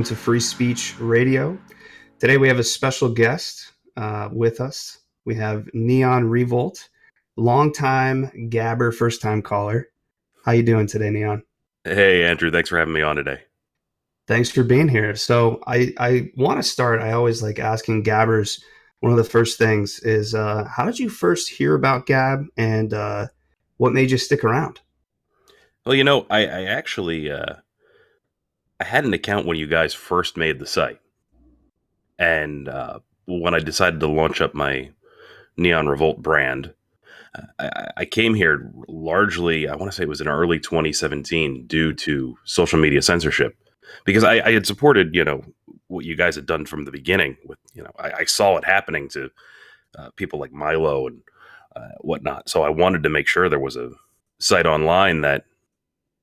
Welcome to Free Speech Radio. Today we have a special guest uh, with us. We have Neon Revolt, longtime Gabber, first time caller. How you doing today, Neon? Hey, Andrew. Thanks for having me on today. Thanks for being here. So I, I want to start. I always like asking Gabbers. One of the first things is uh, how did you first hear about Gab and uh, what made you stick around? Well, you know, I, I actually uh, I had an account when you guys first made the site, and uh, when I decided to launch up my Neon Revolt brand, I, I came here largely. I want to say it was in early 2017 due to social media censorship, because I, I had supported you know what you guys had done from the beginning. With you know, I, I saw it happening to uh, people like Milo and uh, whatnot. So I wanted to make sure there was a site online that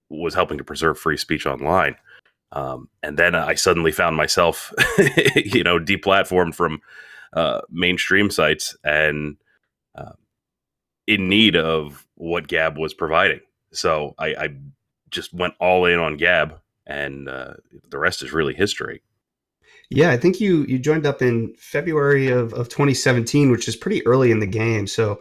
was helping to preserve free speech online. Um, and then I suddenly found myself, you know, deplatformed from uh, mainstream sites and uh, in need of what Gab was providing. So I, I just went all in on Gab, and uh, the rest is really history. Yeah, I think you you joined up in February of, of 2017, which is pretty early in the game. So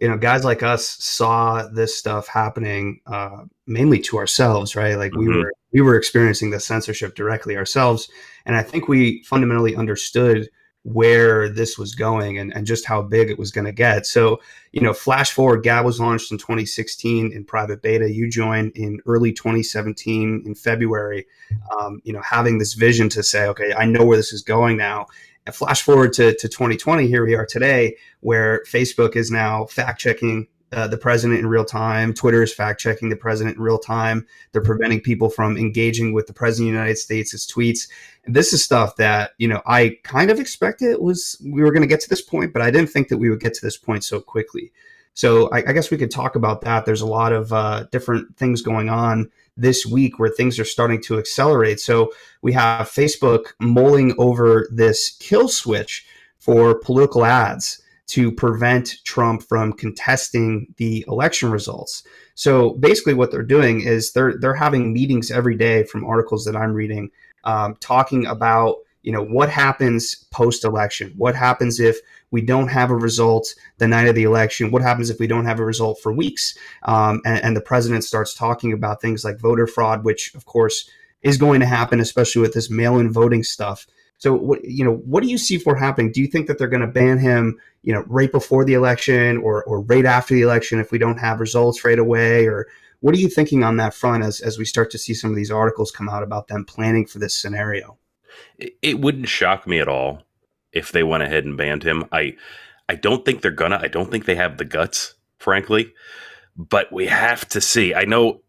you know, guys like us saw this stuff happening uh, mainly to ourselves, right? Like mm-hmm. we were we were experiencing the censorship directly ourselves, and I think we fundamentally understood where this was going and, and just how big it was going to get. So, you know, flash forward, Gab was launched in 2016 in private beta. You joined in early 2017 in February. Um, you know, having this vision to say, okay, I know where this is going now, and flash forward to, to 2020, here we are today, where Facebook is now fact checking uh, the president in real time. Twitter is fact checking the president in real time. They're preventing people from engaging with the president of the United States' tweets. And this is stuff that, you know, I kind of expected was we were going to get to this point, but I didn't think that we would get to this point so quickly. So I, I guess we could talk about that. There's a lot of uh, different things going on this week where things are starting to accelerate. So we have Facebook mulling over this kill switch for political ads to prevent Trump from contesting the election results. So basically, what they're doing is they're they're having meetings every day from articles that I'm reading, um, talking about you know what happens post election, what happens if we don't have a result the night of the election? What happens if we don't have a result for weeks? Um, and, and the president starts talking about things like voter fraud, which of course is going to happen, especially with this mail-in voting stuff. So, what you know, what do you see for happening? Do you think that they're going to ban him, you know, right before the election or or right after the election if we don't have results right away? Or what are you thinking on that front as as we start to see some of these articles come out about them planning for this scenario? It wouldn't shock me at all if they went ahead and banned him. I I don't think they're gonna. I don't think they have the guts, frankly. But we have to see. I know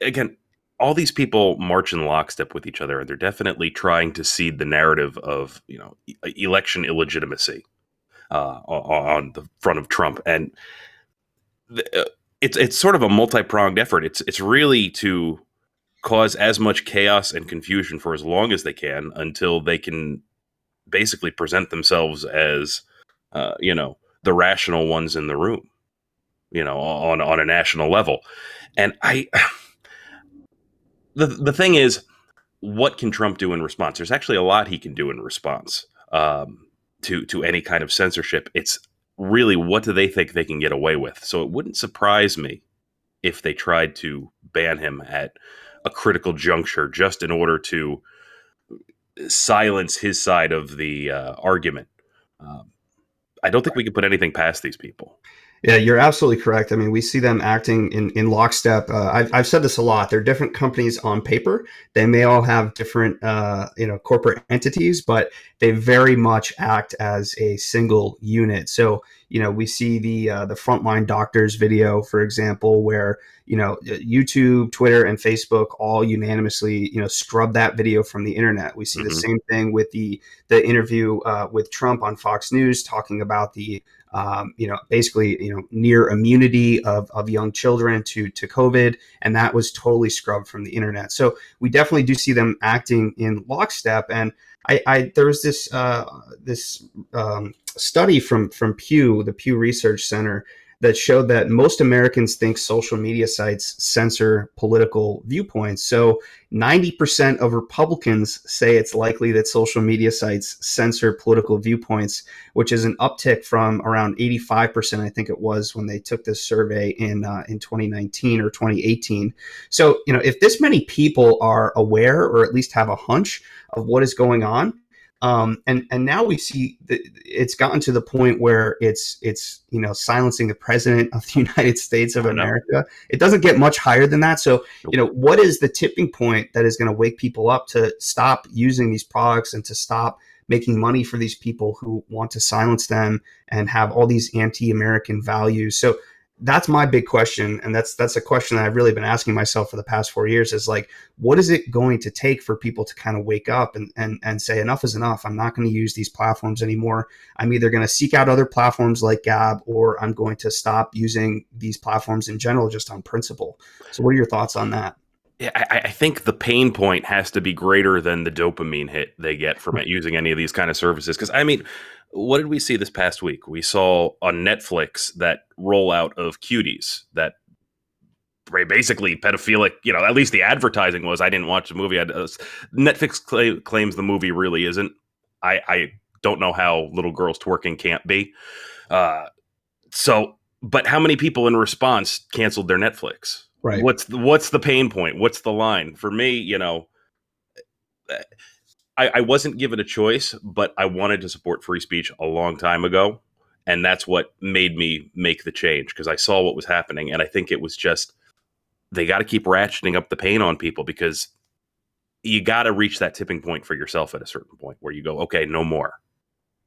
again, all these people march in lockstep with each other, and they're definitely trying to seed the narrative of you know election illegitimacy uh, on the front of Trump, and uh, it's it's sort of a multi pronged effort. It's it's really to cause as much chaos and confusion for as long as they can until they can basically present themselves as uh, you know the rational ones in the room you know on on a national level and i the the thing is what can trump do in response there's actually a lot he can do in response um, to to any kind of censorship it's really what do they think they can get away with so it wouldn't surprise me if they tried to ban him at a critical juncture just in order to silence his side of the uh, argument. Um, I don't think we can put anything past these people. Yeah, you're absolutely correct. I mean, we see them acting in, in lockstep. Uh, I've, I've said this a lot. They're different companies on paper. They may all have different, uh, you know, corporate entities, but they very much act as a single unit. So, you know, we see the uh, the frontline doctors video, for example, where you know YouTube, Twitter, and Facebook all unanimously, you know, scrub that video from the internet. We see mm-hmm. the same thing with the the interview uh, with Trump on Fox News, talking about the um, you know, basically, you know, near immunity of, of young children to to COVID, and that was totally scrubbed from the internet. So we definitely do see them acting in lockstep. And I, I there was this uh, this um, study from from Pew, the Pew Research Center, that showed that most Americans think social media sites censor political viewpoints. So 90% of Republicans say it's likely that social media sites censor political viewpoints, which is an uptick from around 85%, I think it was when they took this survey in uh, in 2019 or 2018. So, you know, if this many people are aware or at least have a hunch of what is going on, um, and and now we see that it's gotten to the point where it's it's you know silencing the president of the United States of America. It doesn't get much higher than that. So you know what is the tipping point that is going to wake people up to stop using these products and to stop making money for these people who want to silence them and have all these anti-American values. So that's my big question and that's that's a question that i've really been asking myself for the past four years is like what is it going to take for people to kind of wake up and and, and say enough is enough. I'm not going to use these platforms anymore. I'm either going to seek out other platforms like gab or i'm going to stop using these platforms in general just on principle. So what are your thoughts on that? Yeah, I, I, think the pain point has to be greater than the dopamine hit they get from it using any of these kind of services. Because I mean, what did we see this past week? We saw on Netflix that rollout of cuties that basically pedophilic. You know, at least the advertising was. I didn't watch the movie. I, uh, Netflix cl- claims the movie really isn't. I, I don't know how little girls twerking can't be. Uh, so, but how many people in response canceled their Netflix? Right. What's the, what's the pain point? What's the line for me? You know. I, I wasn't given a choice, but I wanted to support free speech a long time ago. And that's what made me make the change because I saw what was happening. And I think it was just they got to keep ratcheting up the pain on people because you got to reach that tipping point for yourself at a certain point where you go, okay, no more.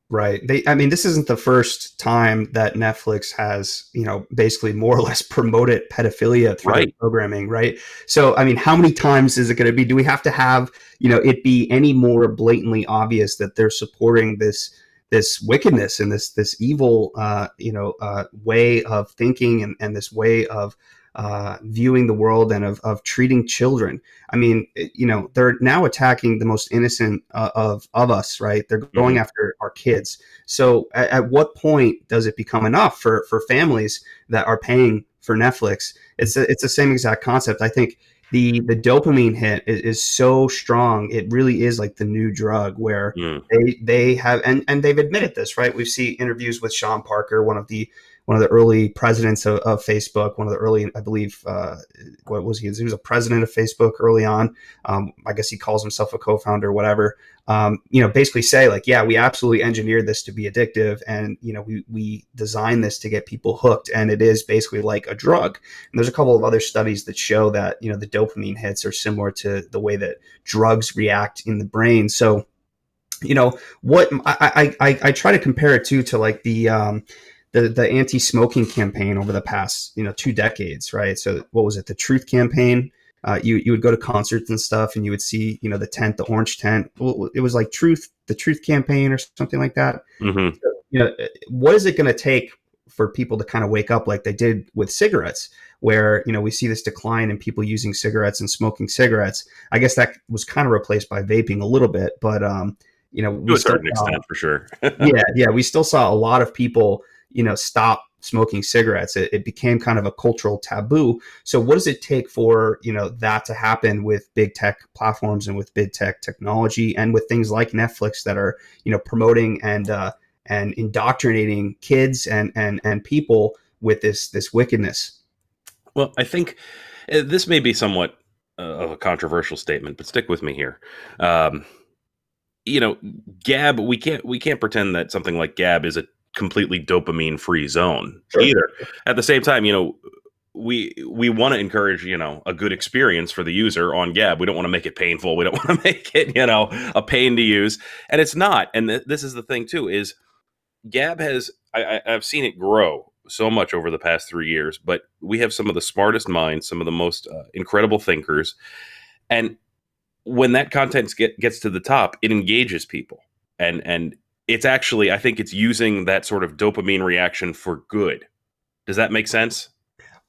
Right. They I mean this isn't the first time that Netflix has, you know, basically more or less promoted pedophilia through right. programming, right? So I mean, how many times is it going to be do we have to have, you know, it be any more blatantly obvious that they're supporting this this wickedness and this this evil uh, you know, uh, way of thinking and, and this way of uh, viewing the world and of, of treating children. I mean, you know, they're now attacking the most innocent uh, of, of us, right? They're going mm-hmm. after our kids. So at, at, what point does it become enough for, for families that are paying for Netflix? It's, a, it's the same exact concept. I think the the dopamine hit is, is, so strong it really is like the new drug where mm. they they have and and they've admitted this right we see interviews with sean parker one of the one of the early presidents of, of Facebook, one of the early, I believe, uh, what was he? He was a president of Facebook early on. Um, I guess he calls himself a co-founder, whatever. Um, you know, basically say like, yeah, we absolutely engineered this to be addictive, and you know, we we designed this to get people hooked, and it is basically like a drug. And there's a couple of other studies that show that you know the dopamine hits are similar to the way that drugs react in the brain. So, you know, what I I, I, try to compare it to to like the um, the the anti-smoking campaign over the past you know two decades, right? So what was it? The Truth campaign. Uh, you you would go to concerts and stuff, and you would see you know the tent, the orange tent. It was like Truth, the Truth campaign, or something like that. Mm-hmm. So, you know, what is it going to take for people to kind of wake up like they did with cigarettes? where you know we see this decline in people using cigarettes and smoking cigarettes. I guess that was kind of replaced by vaping a little bit, but um, you know, to a certain saw, extent for sure. yeah, yeah, we still saw a lot of people you know, stop smoking cigarettes. It, it, became kind of a cultural taboo. So, what does it take for you know that to happen with big tech platforms and with big tech technology and with things like Netflix that are you know promoting and uh, and indoctrinating kids and and and people with this this wickedness? Well, I think uh, this may be somewhat uh, of a controversial statement, but stick with me here. Um, you know, Gab, we can't we can't pretend that something like Gab is a completely dopamine free zone sure. either. At the same time, you know, we we want to encourage you know a good experience for the user on Gab. We don't want to make it painful. We don't want to make it you know a pain to use, and it's not. And th- this is the thing too is Gab has I, I've seen it grow so much over the past three years, but we have some of the smartest minds, some of the most uh, incredible thinkers, and when that content get, gets to the top, it engages people, and and it's actually i think it's using that sort of dopamine reaction for good. Does that make sense?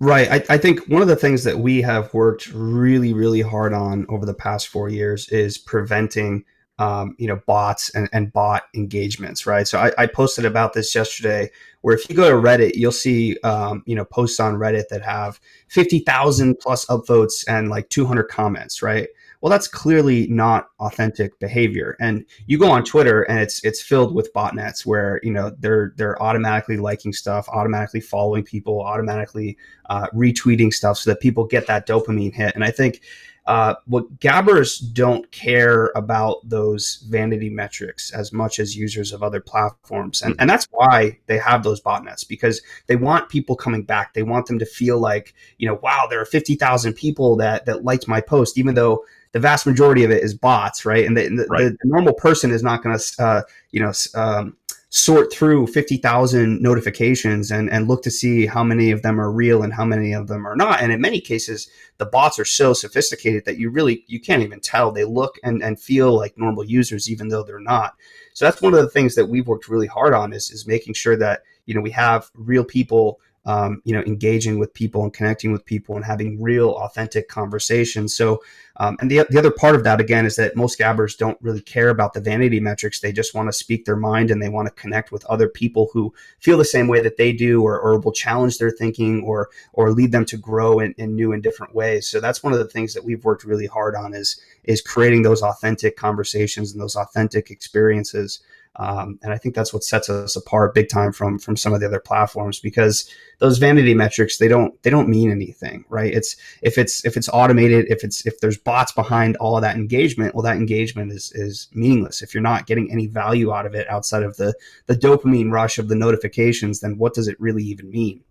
Right. I, I, think one of the things that we have worked really really hard on over the past four years is preventing um, you know bots and, and bot engagements right? So I, I, posted about this yesterday where if you go to reddit you'll see um, you know posts on reddit that have 50000 plus upvotes and like 200 comments right well that's clearly not authentic behavior and you go on twitter and it's it's filled with botnets where you know they're they're automatically liking stuff automatically following people automatically uh, retweeting stuff so that people get that dopamine hit and i think uh, what gabbers don't care about those vanity metrics as much as users of other platforms. And, and that's why they have those botnets because they want people coming back. They want them to feel like, you know, wow, there are 50,000 people that, that liked my post, even though the vast majority of it is bots, right? And the, the, right. the normal person is not going to, uh, you know, um, sort through 50,000 notifications and, and look to see how many of them are real and how many of them are not. And in many cases, the bots are so sophisticated that you really, you can't even tell. They look and, and feel like normal users, even though they're not. So that's one of the things that we've worked really hard on is, is making sure that, you know, we have real people um, you know, engaging with people and connecting with people and having real, authentic conversations. So, um, and the, the other part of that, again, is that most gabbers don't really care about the vanity metrics. They just want to speak their mind and they want to connect with other people who feel the same way that they do or, or will challenge their thinking or, or lead them to grow in, in new and different ways. So that's one of the things that we've worked really hard on is, is creating those authentic conversations and those authentic experiences. Um, and I think that's what sets us apart big time from from some of the other platforms because those vanity metrics they don't they don't mean anything, right? It's if it's if it's automated, if it's if there's bots behind all of that engagement, well, that engagement is is meaningless. If you're not getting any value out of it outside of the the dopamine rush of the notifications, then what does it really even mean?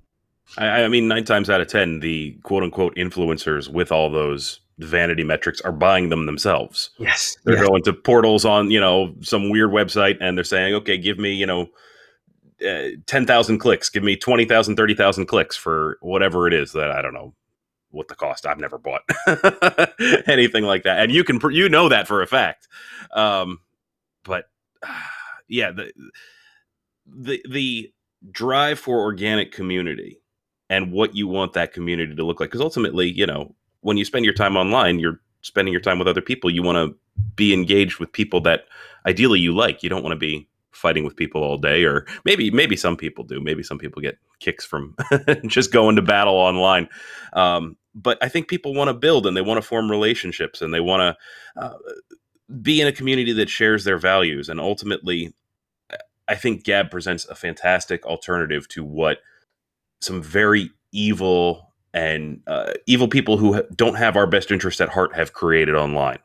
I, I mean, nine times out of ten, the quote unquote influencers with all those vanity metrics are buying them themselves. Yes. They're yes. going to portals on, you know, some weird website and they're saying, okay, give me, you know, uh, 10,000 clicks, give me 20,000, 30,000 clicks for whatever it is that I don't know what the cost. I've never bought anything like that. And you can, you know that for a fact. Um, but uh, yeah, the, the, the drive for organic community and what you want that community to look like. Because ultimately, you know, when you spend your time online, you're spending your time with other people. You want to be engaged with people that ideally you like. You don't want to be fighting with people all day or maybe maybe some people do maybe some people get kicks from just going to battle online um, but i think people want to build and they want to form relationships and they want to uh, be in a community that shares their values and ultimately i think gab presents a fantastic alternative to what some very evil and uh, evil people who don't have our best interest at heart have created online.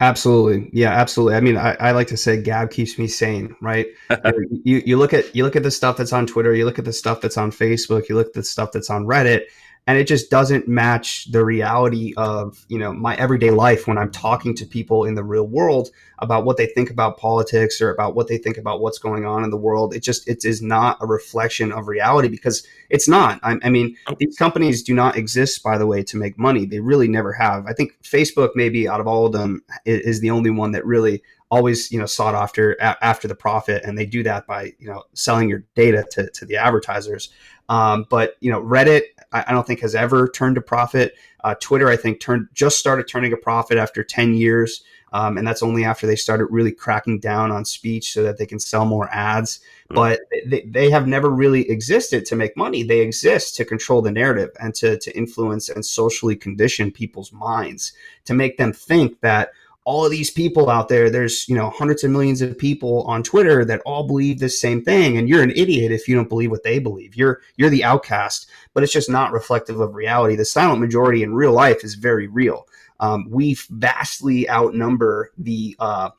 Absolutely, yeah, absolutely. I mean, I, I like to say Gab keeps me sane, right? you you look at you look at the stuff that's on Twitter, you look at the stuff that's on Facebook, you look at the stuff that's on Reddit, and it just doesn't match the reality of you know my everyday life when i'm talking to people in the real world about what they think about politics or about what they think about what's going on in the world. It just it is not a reflection of reality because it's not. I, I mean these companies do not exist by the way to make money. They really never have. I think facebook maybe out of all of them is the only one that really always you know sought after after the profit. And they do that by you know selling your data to, to the advertisers. Um, but you know reddit I, I, don't think has ever turned a profit. Uh, twitter i think turned just started turning a profit after 10 years um, and that's only after they started really cracking down on speech so that they can sell more ads. Mm-hmm. but they, they have never really existed to make money. They exist to control the narrative and to, to influence and socially condition people's minds to make them think that all of these people out there there's you know hundreds of millions of people on twitter that all believe the same thing. And you're an idiot if you don't believe what they believe. You're you're the outcast but it's just not reflective of reality. The silent majority in real life is very real. Um, we vastly outnumber the uh,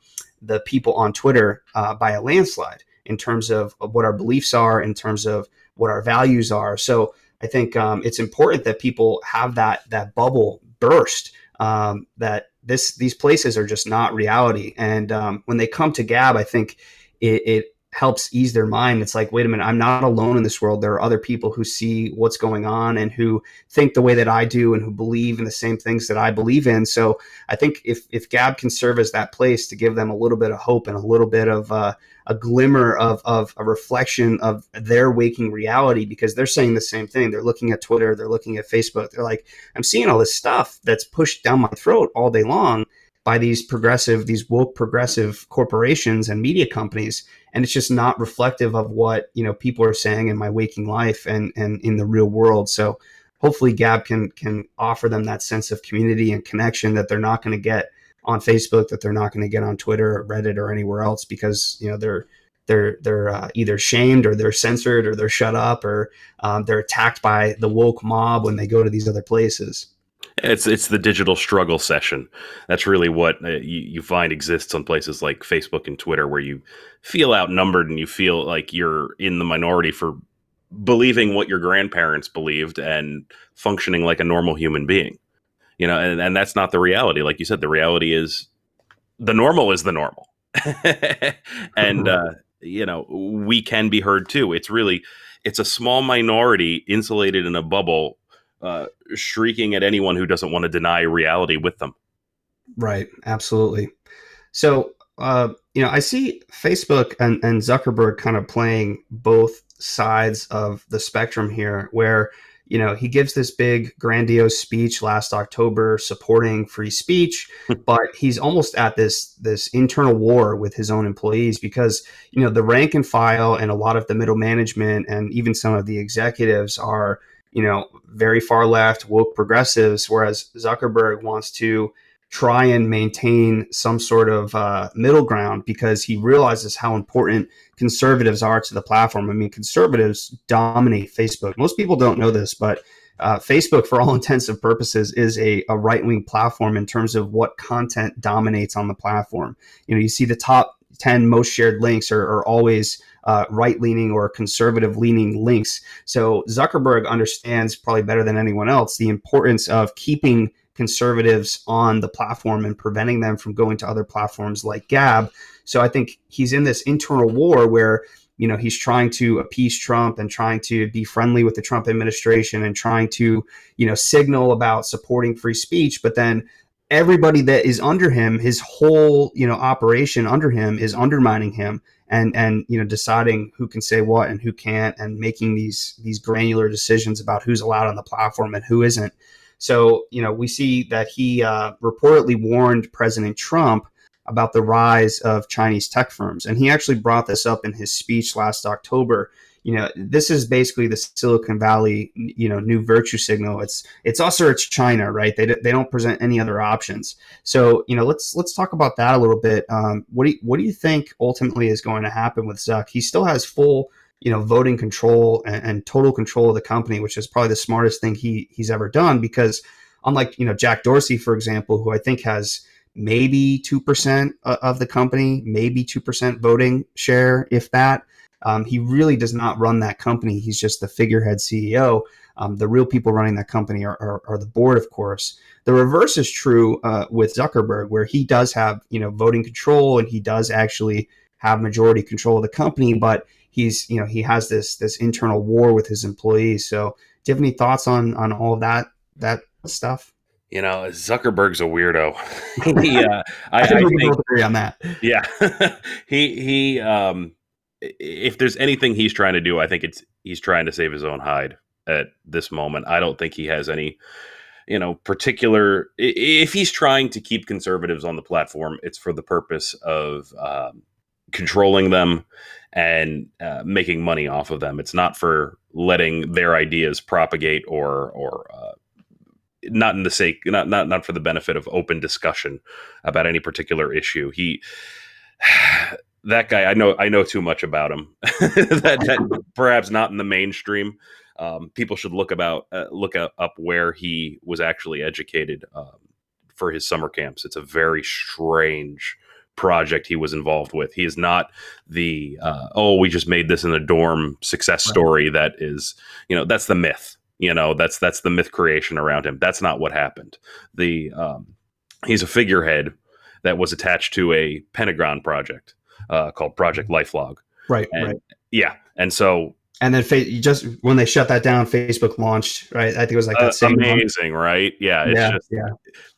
the people on twitter uh, by a landslide in terms of, of, what our beliefs are in terms of what our values are. So i think um, it's important that people have that that bubble burst um, that this these places are just not reality. And um, when they come to Gab, I think it, it helps ease their mind. It's like, wait a minute, I'm not alone in this world. There are other people who see what's going on and who think the way that I do and who believe in the same things that I believe in. So I think if if Gab can serve as that place to give them a little bit of hope and a little bit of uh, a glimmer of, of a reflection of their waking reality, because they're saying the same thing. They're looking at Twitter, they're looking at Facebook. They're like, I'm seeing all this stuff that's pushed down my throat all day long by these progressive, these woke progressive corporations and media companies, and it's just not reflective of what you know people are saying in my waking life and and in the real world. So hopefully, Gab can can offer them that sense of community and connection that they're not going to get on Facebook, that they're not going to get on Twitter or Reddit or anywhere else because you know they're they're they're uh, either shamed or they're censored or they're shut up or um, they're attacked by the woke mob when they go to these other places. It's it's the digital struggle session. That's really what uh, you, you find exists on places like Facebook and Twitter, where you feel outnumbered and you feel like you're in the minority for believing what your grandparents believed and functioning like a normal human being. You know, and, and that's not the reality. Like you said, the reality is the normal is the normal. and uh, you know we can be heard too it's really it's a small minority insulated in a bubble uh, shrieking at anyone who doesn't want to deny reality with them. Right absolutely. So uh, you know i see facebook and, and zuckerberg kind of playing both sides of the spectrum here where you know, he gives this big grandiose speech last October supporting free speech, but he's almost at this this internal war with his own employees because, you know, the rank and file and a lot of the middle management and even some of the executives are, you know, very far left, woke progressives, whereas Zuckerberg wants to try and maintain some sort of uh, middle ground because he realizes how important conservatives are to the platform. I mean, conservatives dominate Facebook. Most people don't know this, but uh, Facebook, for all intents and purposes, is a, a right wing platform in terms of what content dominates on the platform. You know, you see the top 10 most shared links are, are always uh, right leaning or conservative leaning links. So Zuckerberg understands probably better than anyone else the importance of keeping conservatives on the platform and preventing them from going to other platforms like Gab. So I think he's in this internal war where you know he's trying to appease Trump and trying to be friendly with the Trump administration and trying to you know signal about supporting free speech, but then everybody that is under him, his whole you know operation under him is undermining him and and you know deciding who can say what and who can't and making these these granular decisions about who's allowed on the platform and who isn't. So, you know, we see that he uh, reportedly warned President Trump about the rise of Chinese tech firms. And he actually brought this up in his speech last October. You know, this is basically the Silicon Valley, you know, new virtue signal. It's it's us or it's China, right? They, they don't present any other options. So, you know, let's let's talk about that a little bit. Um, what do you, what do you think ultimately is going to happen with Zuck? He still has full you know voting control and, and, total control of the company, which is probably the smartest thing he he's ever done. Because unlike you know Jack Dorsey, for example, who I think has maybe two percent of the company, maybe two percent voting share, if that. Um, he really does not run that company. He's just the figurehead CEO. Um, the real people running that company are, are, are, the board, of course. The reverse is true uh, with Zuckerberg, where he does have you know voting control and he does actually have majority control of the company, but he's you know he has this this internal war with his employees. So, do you have any thoughts on on all of that that stuff? You know, Zuckerberg's a weirdo. he, uh, I, I, think we both agree on that. Yeah, he he. Um, if there's anything he's trying to do, I think it's he's trying to save his own hide at this moment. I don't think he has any you know particular if he's trying to keep conservatives on the platform it's for the purpose of um, controlling them and uh, making money off of them. It's not for letting their ideas propagate or or uh, not in the sake not not not for the benefit of open discussion about any particular issue. He that guy I know I know too much about him. that, that, perhaps not in the mainstream. Um, people should look about uh, look up where he was actually educated um, for his summer camps. It's a very strange project he was involved with. He is not the uh, oh we just made this in a dorm success story that is you know that's the myth. You know that's that's the myth creation around him. That's not what happened. The um, he's a figurehead that was attached to a Pentagon project uh, called Project Lifelog. Right. And, right. Yeah, and so and then fa- just when they shut that down, Facebook launched. Right, I think it was like that uh, same amazing, month. right? Yeah, it's yeah, just yeah.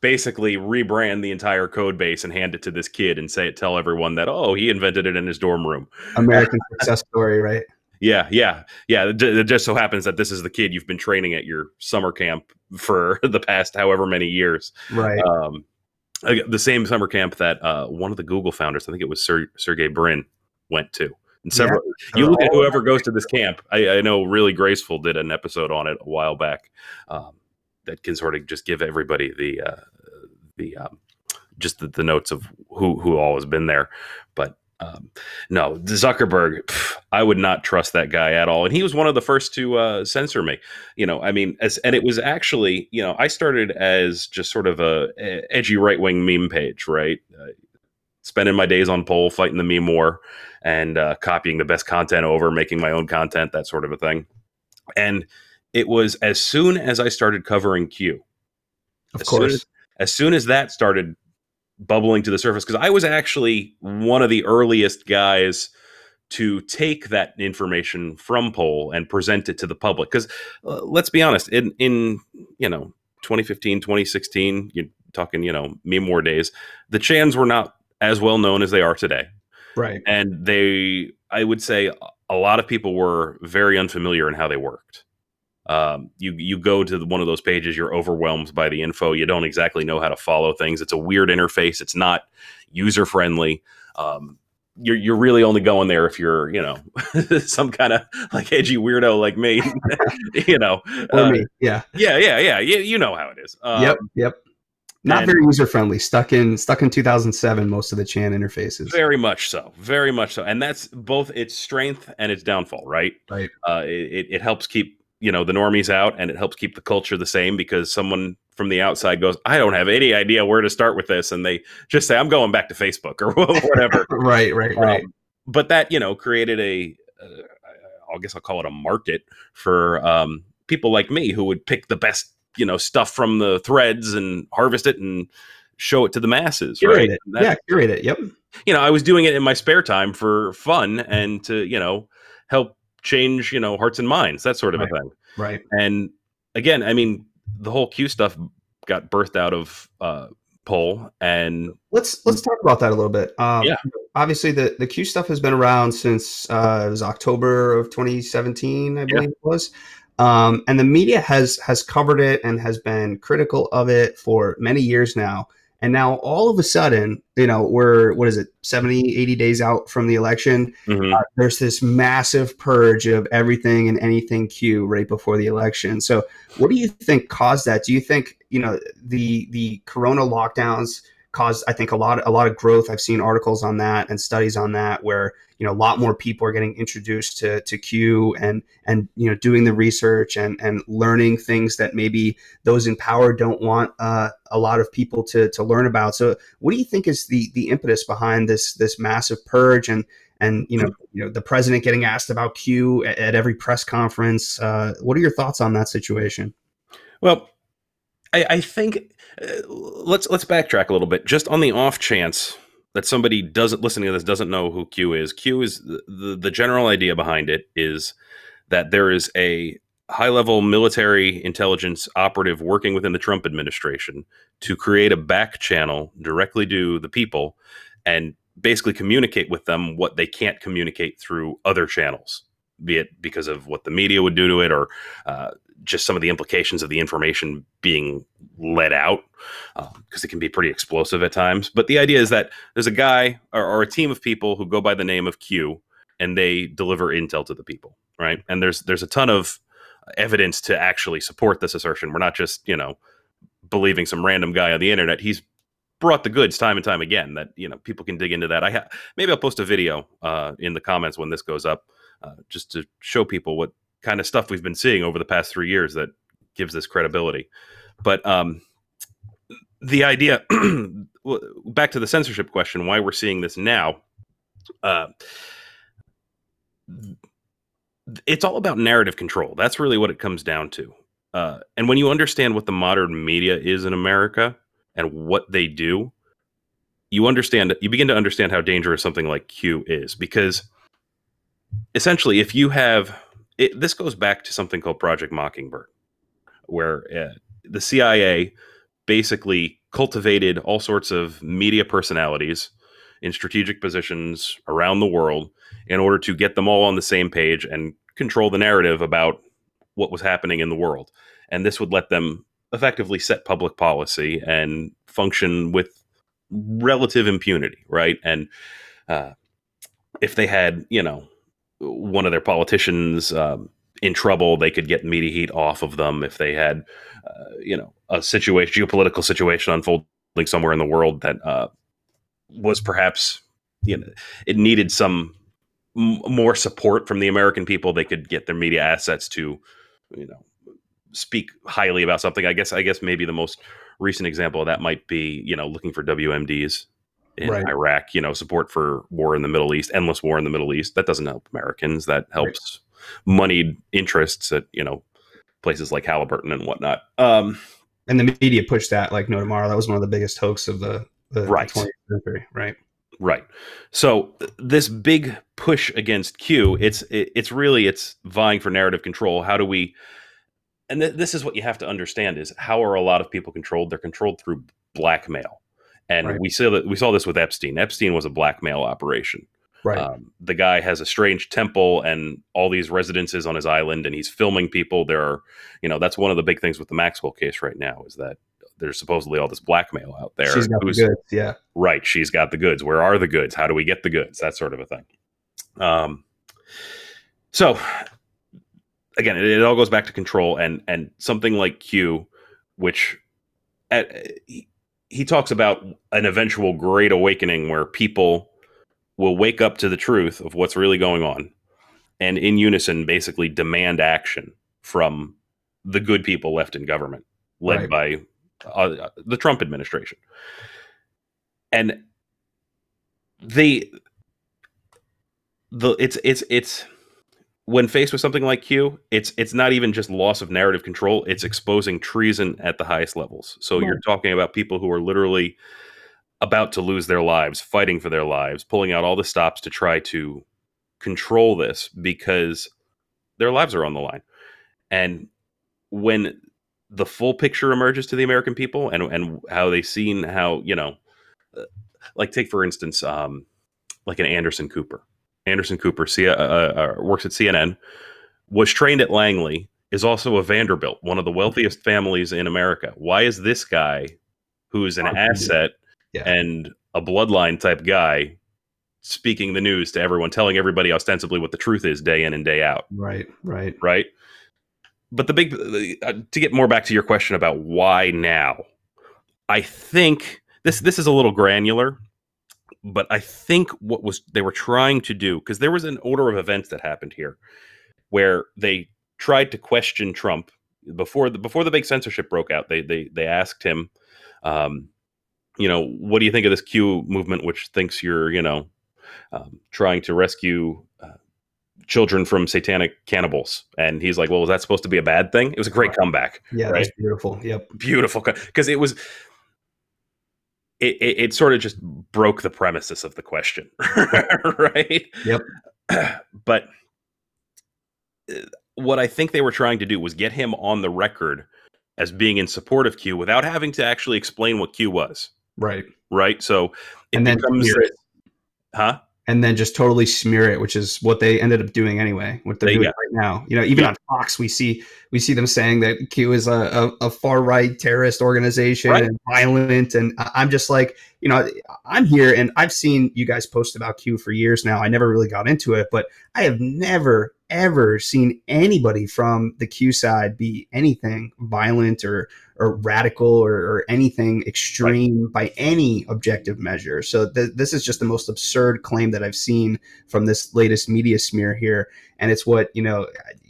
basically rebrand the entire code base and hand it to this kid and say tell everyone that oh he invented it in his dorm room. American success story, right? Yeah, yeah, yeah. It just so happens that this is the kid you've been training at your summer camp for the past however many years, right? Um, the same summer camp that uh, one of the Google founders, I think it was Ser- Sergey Brin, went to. And several, yeah, you look at whoever goes to this camp. I, I, know Really Graceful did an episode on it a while back um, that can sort of just give everybody the uh, the um, just the, the, notes of who who all has been there. But um, no, Zuckerberg, pff, I would not trust that guy at all. And he was one of the first to uh, censor me. You know, I mean, as, and it was actually, you know, I started as just sort of a, a edgy right wing meme page, right? Uh, spending my days on pol, fighting the meme war, and uh, copying the best content over, making my own content, that sort of a thing. And it was as soon as I started covering Q, of course, soon as, as soon as that started bubbling to the surface because I was actually one of the earliest guys to take that information from pol and present it to the public. Because uh, let's be honest in in you know 2015 2016 you're talking you know meme war days the chans were not as well known as they are today. Right. And they i would say a lot of people were very unfamiliar in how they worked um, you you go to one of those pages, you're overwhelmed by the info. You don't exactly know how to follow things. It's a weird interface. It's not user friendly. Um, you're you're really only going there if you're you know some kind of like edgy weirdo like me. you know, uh, me. yeah, yeah, yeah, yeah. You, you know how it is. Um, yep, yep. Not very user friendly. Stuck in stuck in 2007. Most of the Chan interfaces. Very much so. Very much so. And that's both its strength and its downfall. Right. Right. Uh, it, it helps keep you know the normies out and it helps keep the culture the same because someone from the outside goes i don't have any idea where to start with this and they just say i'm going back to facebook or whatever. Right right right. um, but that you know created a uh, i guess i'll call it a market for um, people like me who would pick the best you know stuff from the threads and harvest it and show it to the masses curate right it. That, yeah curate it. Yep. You know i was doing it in my spare time for fun and to you know help change, you know, hearts and minds, that sort of right. a thing. Right. And again, I mean, the whole Q stuff got birthed out of uh, pol, and let's let's talk about that a little bit. Um, yeah. Obviously, the the Q stuff has been around since uh, it was October of 2017, I believe yeah. it was. Um, and the media has has covered it and has been critical of it for many years now. And now all of a sudden, you know, we're, what is it, 70, 80 days out from the election. Mm-hmm. Uh, there's this massive purge of everything and anything Q right before the election. So what do you think caused that? Do you think, you know, the, the Corona lockdowns caused, I think a lot, a lot of growth. I've seen articles on that and studies on that where, you know a lot more people are getting introduced to to Q and and you know doing the research and and learning things that maybe those in power don't want uh, a lot of people to to learn about. So what do you think is the the impetus behind this this massive purge and and you know you know the president getting asked about Q at, at every press conference? Uh, what are your thoughts on that situation? Well, I, I think uh, let's let's backtrack a little bit. Just on the off chance that somebody doesn't listening to this doesn't know who Q is. Q is the, the, the general idea behind it is that there is a high level military intelligence operative working within the Trump administration to create a back channel directly to the people and basically communicate with them what they can't communicate through other channels be it because of what the media would do to it or uh, just some of the implications of the information being let out because uh, it can be pretty explosive at times. But the idea is that there's a guy or, or, a team of people who go by the name of Q and they deliver intel to the people, right? And there's there's a ton of evidence to actually support this assertion. We're not just you know believing some random guy on the internet. He's brought the goods time and time again. That you know people can dig into that. I ha- maybe I'll post a video uh, in the comments when this goes up uh, just to show people what kind of stuff we've been seeing over the past three years that gives this credibility. But um, the idea, back to the censorship question, why we're seeing this now. Uh, it's all about narrative control. That's really what it comes down to. Uh, and when you understand what the modern media is in America and what they do, you understand. You begin to understand how dangerous something like Q is because essentially, if you have it, this goes back to something called Project Mockingbird, where uh, the CIA basically cultivated all sorts of media personalities in strategic positions around the world in order to get them all on the same page and control the narrative about what was happening in the world. And this would let them effectively set public policy and function with relative impunity, right? And uh, if they had, you know, one of their politicians um, in trouble, they could get media heat off of them. If they had, uh, you know, a situation, geopolitical situation unfolding somewhere in the world that uh, was perhaps, you know, it needed some m- more support from the American people, they could get their media assets to, you know, speak highly about something. I guess, I guess maybe the most recent example of that might be, you know, looking for WMDs in right. Iraq, you know, support for war in the Middle East, endless war in the Middle East. That doesn't help Americans. That helps right. moneyed interests at, you know, places like Halliburton and whatnot. Um, and the media pushed that like no tomorrow. That was one of the biggest hoax of the, the right. 20th century, right? Right. So this big push against Q, it's it's really it's vying for narrative control. How do we? And th- this is what you have to understand: is how are a lot of people controlled? They're controlled through blackmail, and right. we saw that we saw this with Epstein. Epstein was a blackmail operation. Right. Um, the guy has a strange temple and all these residences on his island, and he's filming people. There are, you know, that's one of the big things with the Maxwell case right now is that there's supposedly all this blackmail out there. She's got the goods, yeah. Right. She's got the goods. Where are the goods? How do we get the goods? That sort of a thing. Um, so again, it, it all goes back to control and and something like Q, which at, he, talks about an eventual great awakening where people will wake up to the truth of what's really going on and in unison basically demand action from the good people left in government led right. by uh, the Trump administration, and the the it's it's it's when faced with something like Q, it's it's not even just loss of narrative control; it's exposing treason at the highest levels. So right. you're talking about people who are literally about to lose their lives, fighting for their lives, pulling out all the stops to try to control this because their lives are on the line. And when the full picture emerges to the American people and and how they've seen how you know, uh, like take for instance, um, like an Anderson Cooper. Anderson Cooper C- uh, uh, uh, works at CNN, was trained at Langley, is also a Vanderbilt, one of the wealthiest families in America. Why is this guy, who is an asset yeah. and a bloodline type guy, speaking the news to everyone, telling everybody ostensibly what the truth is day in and day out? Right, right, right but the big uh, to get more back to your question about why now, I think this this is a little granular, but I think what was they were trying to do because there was an order of events that happened here where they tried to question Trump before the before the big censorship broke out. They they they asked him, um, you know, what do you think of this Q movement, which thinks you're you know um, trying to rescue uh, children from satanic cannibals. And he's like, well, was that supposed to be a bad thing? It was a great comeback. Yeah, right? beautiful. Yep. Beautiful. Because it was, it, it, it, sort of just broke the premises of the question. right. Yep. but uh, what I think they were trying to do was get him on the record as being in support of Q without having to actually explain what Q was. Right. Right. So it and then becomes, huh? And then just totally smear it, which is what they ended up doing anyway. What they're doing right now, you know, even yeah. on Fox, we see we see them saying that Q is a, a, a far right terrorist organization right. and violent, and I'm just like, you know, I'm here and I've seen you guys post about Q for years now. I never really got into it, but I have never ever seen anybody from the Q side be anything violent or or radical or, or anything extreme right. by any objective measure. So th- this is just the most absurd claim that I've seen from this latest media smear here, and it's what you know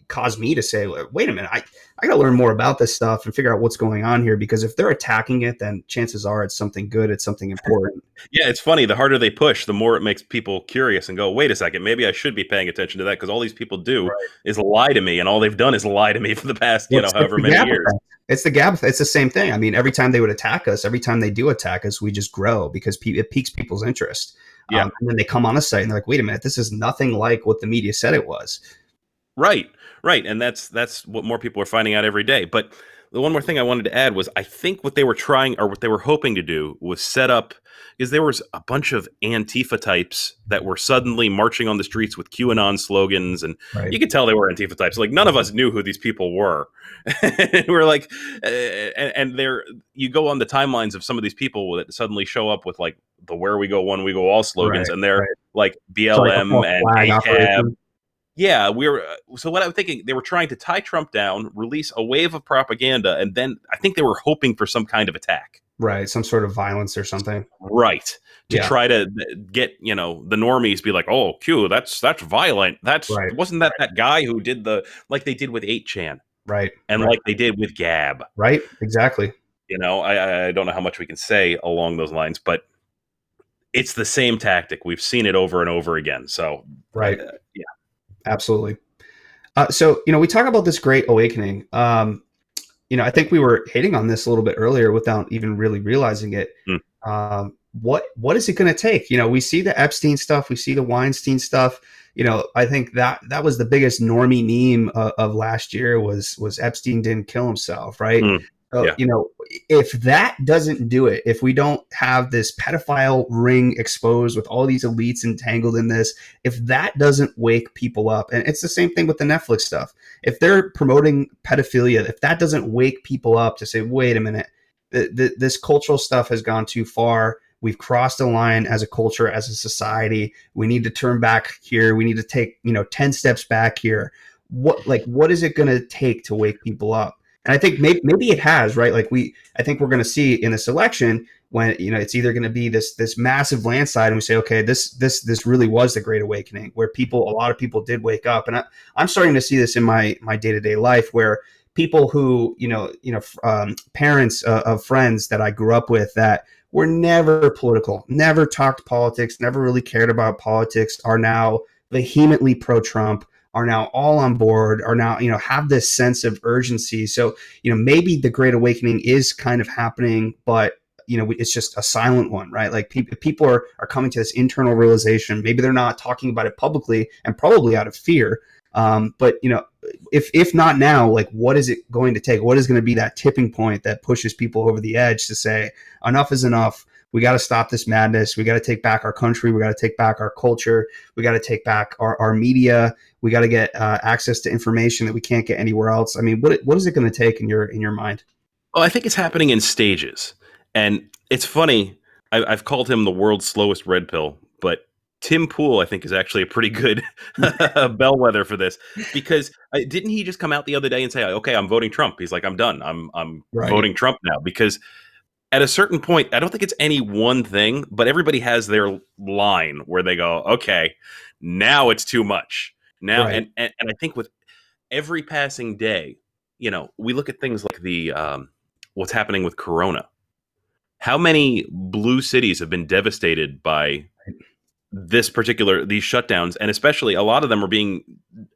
caused me to say, wait a minute, I, I got to learn more about this stuff and figure out what's going on here because if they're attacking it, then chances are it's something good, it's something important. Yeah, it's funny. The harder they push, the more it makes people curious and go, wait a second, maybe I should be paying attention to that because all these people do right. is lie to me, and all they've done is lie to me for the past, you know, however many years. It's the gap. It's the same thing. I mean, every time they would attack us, every time they do attack us, we just grow because pe- it piques people's interest. Yeah. Um, and then they come on a site and they're like, wait a minute, this is nothing like what the media said it was. Right. Right. And that's that's what more people are finding out every day. But the one more thing I wanted to add was I think what they were trying or what they were hoping to do was set up is there was a bunch of Antifa types that were suddenly marching on the streets with QAnon slogans, and right. you could tell they were Antifa types. Like none of us knew who these people were. we're like, uh, and, and they're you go on the timelines of some of these people that suddenly show up with like the "Where we go, one we go all" slogans, right, and they're right. like BLM like and ACAB. Yeah, we were. Uh, so what I'm thinking, they were trying to tie Trump down, release a wave of propaganda, and then I think they were hoping for some kind of attack. Right, some sort of violence or something. Right. To yeah. try to get, you know, the normies be like, "Oh, Q, that's that's violent. That's right. wasn't that that guy who did the like they did with 8chan." Right. And right. like they did with Gab. Right, exactly. You know, I I don't know how much we can say along those lines, but it's the same tactic. We've seen it over and over again. So, right. Uh, yeah. Absolutely. Uh, so, you know, we talk about this great awakening. Um, you know, I think we were hitting on this a little bit earlier without even really realizing it. Mm. Um, what what is it going to take? You know, we see the Epstein stuff, we see the Weinstein stuff. You know, I think that that was the biggest normie meme uh, of last year was was Epstein didn't kill himself, right? Mm. Uh, yeah. You know, if that doesn't do it, if we don't have this pedophile ring exposed with all these elites entangled in this, if that doesn't wake people up, and it's the same thing with the Netflix stuff. If they're promoting pedophilia, if that doesn't wake people up to say, wait a minute, th- th- this cultural stuff has gone too far. We've crossed a line as a culture, as a society. We need to turn back here. We need to take, you know, 10 steps back here. What, like, what is it going to take to wake people up? And I think maybe, maybe it has, right? Like we, I think we're going to see in this election when you know it's either going to be this this massive landslide, and we say, okay, this this this really was the Great Awakening, where people, a lot of people did wake up, and I, I'm starting to see this in my my day to day life, where people who you know you know um, parents uh, of friends that I grew up with that were never political, never talked politics, never really cared about politics, are now vehemently pro Trump are now all on board are now you know have this sense of urgency. So you know maybe the great awakening is kind of happening but you know it's just a silent one right? Like people people are are coming to this internal realization. Maybe they're not talking about it publicly and probably out of fear. Um, but you know if if not now like what is it going to take? What is going to be that tipping point that pushes people over the edge to say enough is enough we got to stop this madness. We got to take back our country. We got to take back our culture. We got to take back our, our media. We got to get uh, access to information that we can't get anywhere else. I mean, what what is it going to take in your in your mind? Well, I think it's happening in stages, and it's funny. I, I've called him the world's slowest red pill, but Tim Pool, I think, is actually a pretty good bellwether for this because uh, didn't he just come out the other day and say, "Okay, I'm voting Trump"? He's like, "I'm done. I'm I'm right. voting Trump now." Because at a certain point, I don't think it's any one thing, but everybody has their line where they go, okay, now it's too much. Now, right. and, and, and I think with every passing day, you know, we look at things like the um, what's happening with Corona. How many blue cities have been devastated by this particular these shutdowns, and especially a lot of them are being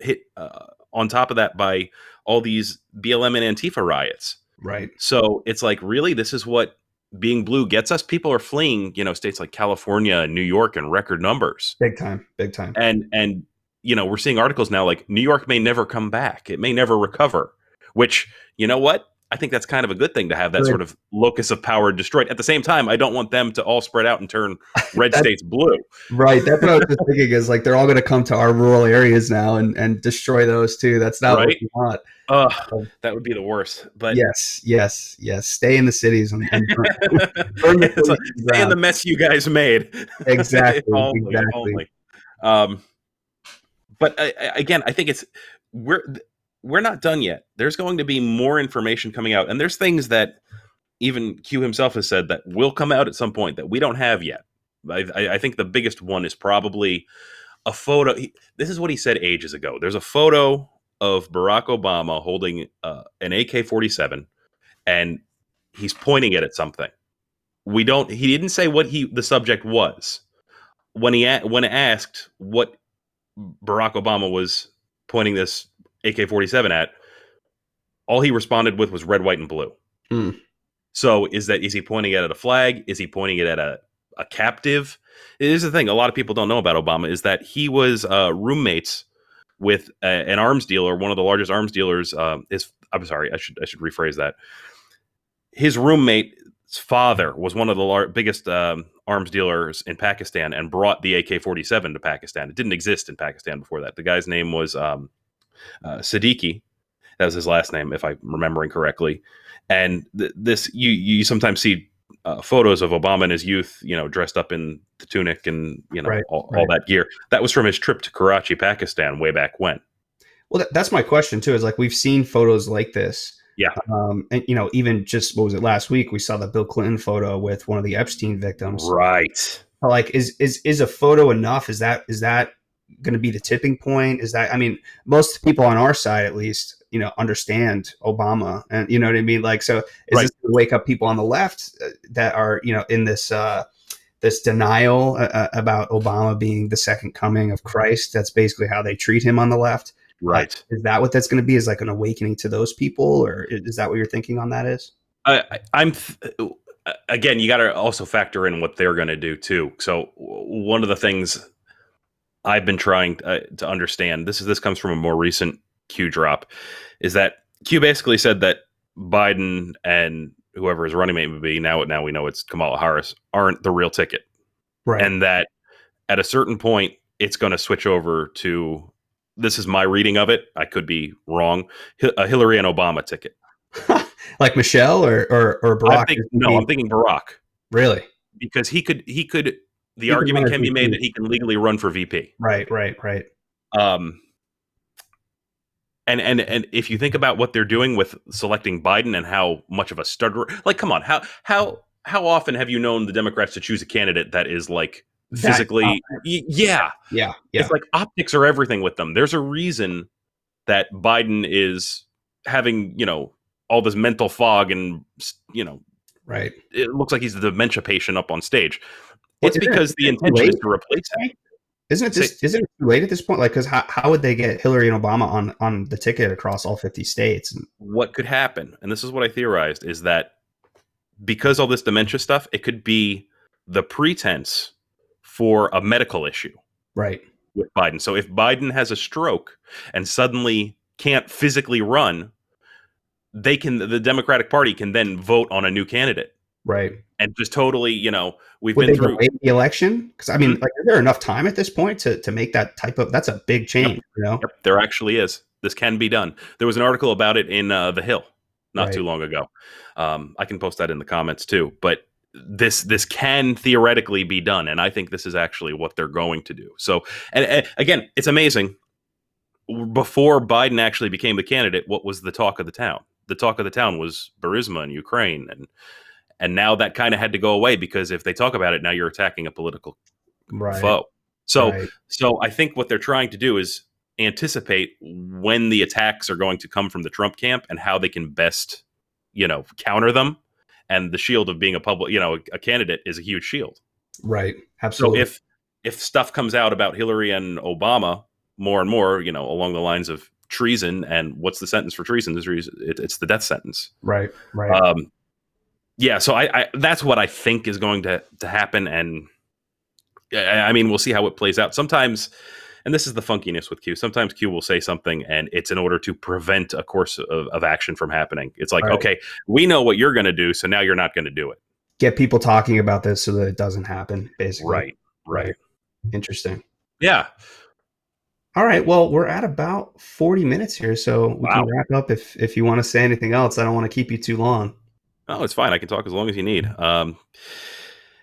hit uh, on top of that by all these BLM and Antifa riots. Right. So it's like, really, this is what being blue gets us. People are fleeing, you know, states like California and New York in record numbers. Big time, big time. And and you know, we're seeing articles now like New York may never come back. It may never recover. Which, you know what? I think that's kind of a good thing to have that good. sort of locus of power destroyed. At the same time, I don't want them to all spread out and turn red states blue. Right. That's what I was just thinking is like they're all going to come to our rural areas now and, and destroy those too. That's not right? what we want. Uh, that would be the worst. But yes, yes, yes. Stay in the cities and, and burn, burn the stay in the mess you guys made. Exactly. only, exactly. Um, but uh, again, I think it's we're we're not done yet. There's going to be more information coming out, and there's things that even Q himself has said that will come out at some point that we don't have yet. I, I think the biggest one is probably a photo. He, this is what he said ages ago. There's a photo of Barack Obama holding uh, an AK-47, and he's pointing it at something. We don't. He didn't say what he the subject was when he when asked what Barack Obama was pointing this AK 47 at, all he responded with was red, white, and blue. Mm. So is that is he pointing it at a flag? Is he pointing it at a, a captive? It is the thing a lot of people don't know about Obama is that he was uh, roommates with a, an arms dealer, one of the largest arms dealers. Um, is I'm sorry, I should I should rephrase that. His roommate's father was one of the lar- biggest um, arms dealers in Pakistan and brought the AK-47 to Pakistan. It didn't exist in Pakistan before that. The guy's name was um, uh, Siddiqui. That was his last name, if I'm remembering correctly. And th- this, you you sometimes see uh, photos of Obama in his youth, you know, dressed up in the tunic and you know Right, all, right. all that gear. That was from his trip to Karachi, Pakistan, way back when. Well, that, that's my question too. Is like we've seen photos like this. Yeah. Um, and you know, even just what was it last week? We saw the Bill Clinton photo with one of the Epstein victims. Right. Like, is is is a photo enough? Is that is that going to be the tipping point? Is that I mean, most people on our side, at least, you know, understand Obama, and you know what I mean. Like, so is Right. this going to wake up people on the left uh, that are you know in this uh, this denial uh, uh, about Obama being the second coming of Christ? That's basically how they treat him on the left. Right. Is that what that's going to be? Is like an awakening to those people, or is that what you're thinking on that? Is I, I- I'm th- again. You got to also factor in what they're going to do too. So one of the things I've been trying uh, to understand this is this comes from a more recent Q drop, is that Q basically said that Biden and whoever his running mate would be now now we know it's Kamala Harris aren't the real ticket, right? and that at a certain point it's going to switch over to this is my reading of it. I could be wrong. A Hillary and Obama ticket. like Michelle or or, or I Barack? think, no, I'm thinking Barack. really because he could he could the can argument run can be made that he can legally run for VP. right, right, right. Um and and and if you think about what they're doing with selecting Biden and how much of a stud like come on, how how how often have you known the Democrats to choose a candidate that is like physically y- yeah, Yeah, yeah, it's like optics are everything with them. There's a reason that Biden is having, you know, all this mental fog and you know, right. it looks like he's the dementia patient up on stage. Well, It's isn't it- because the isn't intention is to replace him. Isn't it just isn't it too late at this point? Like, because how, how would they get Hillary and Obama on on the ticket across all fifty states? What could happen, and this is what I theorized, is that because all this dementia stuff, it could be the pretense for a medical issue right, with Biden. So if Biden has a stroke and suddenly can't physically run, they can the Democratic Party can then vote on a new candidate right. And just totally, you know, we've Would been through the election? Because I mean, like, is there enough time at this point to to make that type of? That's a big change, you know. Yep, there actually is. This can be done. There was an article about it in uh, The Hill not Right. too long ago. Um, I can post that in the comments too. But this this can theoretically be done, and I think this is actually what they're going to do. So, and, and again, it's amazing. Before Biden actually became the candidate, what was the talk of the town? The talk of the town was Burisma and Ukraine, and and now that kind of had to go away because if they talk about it, now you're attacking a political Right. foe. So right. so I think what they're trying to do is anticipate when the attacks are going to come from the Trump camp and how they can best, you know, counter them. And the shield of being a public, you know, a, a candidate is a huge shield. right, So absolutely. if if stuff comes out about Hillary and Obama more and more, you know, along the lines of treason and what's the sentence for treason? This it's the death sentence. right, right. Um, yeah, so I, I that's what I think is going to to happen, and I, I mean we'll see how it plays out. Sometimes, and this is the funkiness with Q. Sometimes Q will say something, and it's in order to prevent a course of, of action from happening. It's like, Right. okay, we know what you're going to do, so now you're not going to do it. Get people talking about this so that it doesn't happen. Basically, Right, right, Interesting. yeah. All right. Well, we're at about 40 minutes here, so we Wow. can wrap up if if you want to say anything else. I don't want to keep you too long. Oh, it's fine. I can talk as long as you need. Um,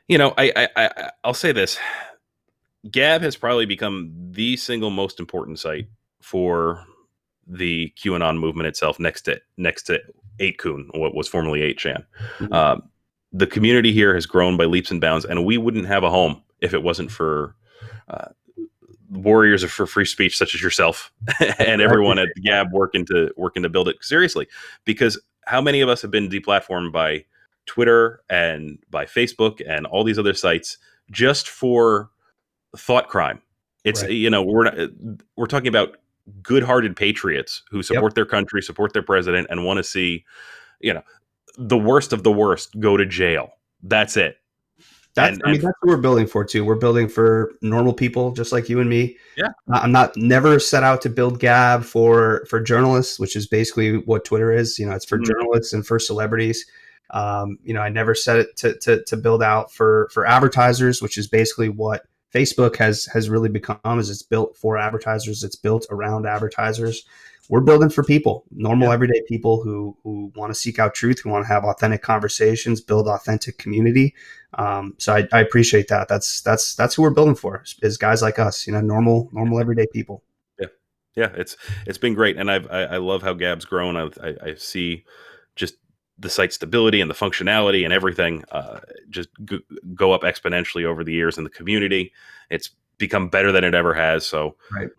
you know, I, I, I I'll say this: Gab has probably become the single most important site for the QAnon movement itself, next to next to 8kun, what was formerly 8chan. Mhm. Um, the community here has grown by leaps and bounds, and we wouldn't have a home if it wasn't for uh, warriors for free speech such as yourself and everyone at Gab working to working to build it seriously. Because how many of us have been deplatformed by Twitter and by Facebook and all these other sites just for thought crime? It's Right. you know we're not, we're talking about good-hearted patriots who support their country, support their president, and want to see you know the worst of the worst go to jail. That's it. That's, And- I mean, and- that's what we're building for too. We're building for normal people just like you and me. Yeah. I'm not never set out to build Gab for for journalists, which is basically what Twitter is. You know, it's for Mhm. journalists and for celebrities. Um, you know, I never set it to, to to build out for for advertisers, which is basically what Facebook has has really become. Is it's built for advertisers. It's built around advertisers. We're building for people, normal Yeah. everyday people who who want to seek out truth, who want to have authentic conversations, build authentic community. Um, so I, I appreciate that. That's that's that's who we're building for is guys like us, you know, normal normal everyday people. yeah, yeah, it's it's been great, and I've, I I love how Gab's grown. I, I, I see just the site stability and the functionality and everything uh, just g- go up exponentially over the years in the community. It's become better than it ever has. So, Right.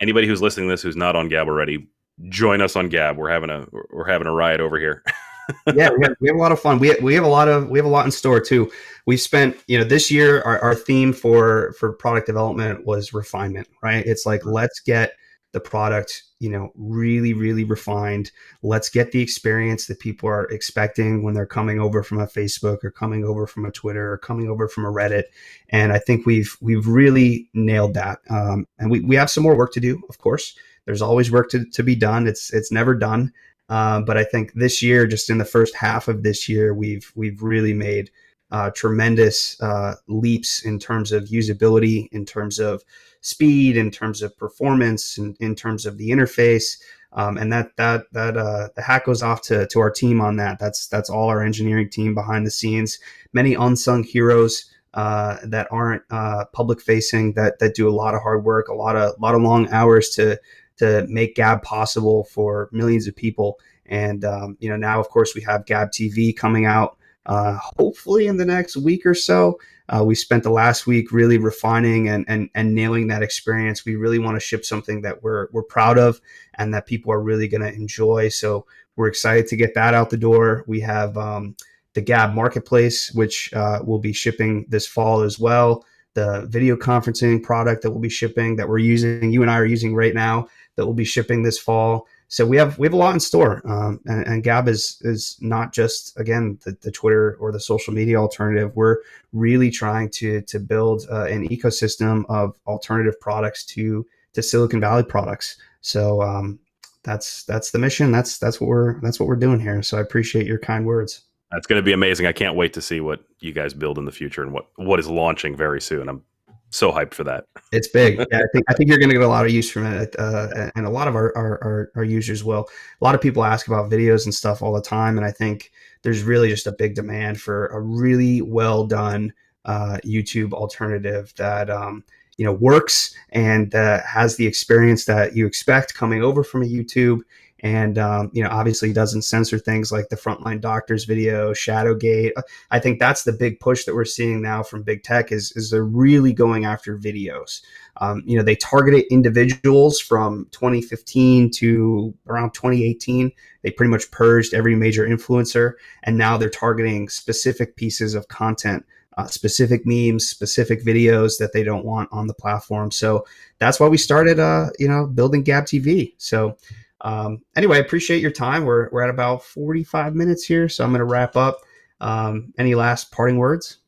anybody who's listening to this who's not on Gab already, join us on Gab. We're having a we're having a riot over here. yeah, we have, we have a lot of fun. We have, we have a lot of we have a lot in store too. We spent you know this year our, our theme for for product development was refinement. Right? It's like let's get the product you know really really refined. Let's get the experience that people are expecting when they're coming over from a Facebook or coming over from a Twitter or coming over from a Reddit. And I think we've we've really nailed that. Um, and we we have some more work to do, of course. There's always work to, to be done. It's it's never done. Uh, but I think this year, just in the first half of this year, we've we've really made uh, tremendous uh, leaps in terms of usability, in terms of speed, in terms of performance, in, in terms of the interface. Um, and that that that uh, the hat goes off to, to our team on that. That's that's all our engineering team behind the scenes. Many unsung heroes uh, that aren't uh, public facing that that do a lot of hard work, a lot of a lot of long hours to to make Gab possible for millions of people. And um, you know, now of course we have Gab TV coming out. Uh, hopefully in the next week or so. Uh, we spent the last week really refining and, and and nailing that experience. We really want to ship something that we're we're proud of and that people are really going to enjoy. So we're excited to get that out the door. We have um, the Gab Marketplace, which uh, will be shipping this fall as well. The video conferencing product that we'll be shipping that we're using, you and I are using right now that will be shipping this fall. So we have we have a lot in store, um, and, and Gab is is not just again the, the Twitter or the social media alternative. We're really trying to to build uh, an ecosystem of alternative products to to Silicon Valley products. So um, that's that's the mission. That's that's what we're that's what we're doing here. So I appreciate your kind words. That's going to be amazing. I can't wait to see what you guys build in the future and what what is launching very soon. I'm so hyped for that. It's big. Yeah, I think I think you're going to get a lot of use from it, uh, and a lot of our, our, our, our users will. A lot of people ask about videos and stuff all the time, and I think there's really just a big demand for a really well done uh, YouTube alternative that um, you know works and uh, has the experience that you expect coming over from a YouTube, and um, you know obviously doesn't censor things like the frontline doctors video, Shadowgate. I think that's the big push that we're seeing now from big tech is is they're really going after videos. Um, you know, they targeted individuals from 2015 to around 2018. They pretty much purged every major influencer, and now they're targeting specific pieces of content, uh, specific memes, specific videos that they don't want on the platform. So that's why we started, uh, you know, building Gab TV. So um, anyway, I appreciate your time. We're we're at about 45 minutes here, so I'm going to wrap up. Um, any last parting words?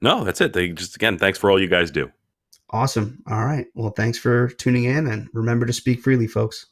No, that's it. They just again, thanks for all you guys do. Awesome. All right. Well, thanks for tuning in and remember to speak freely, folks.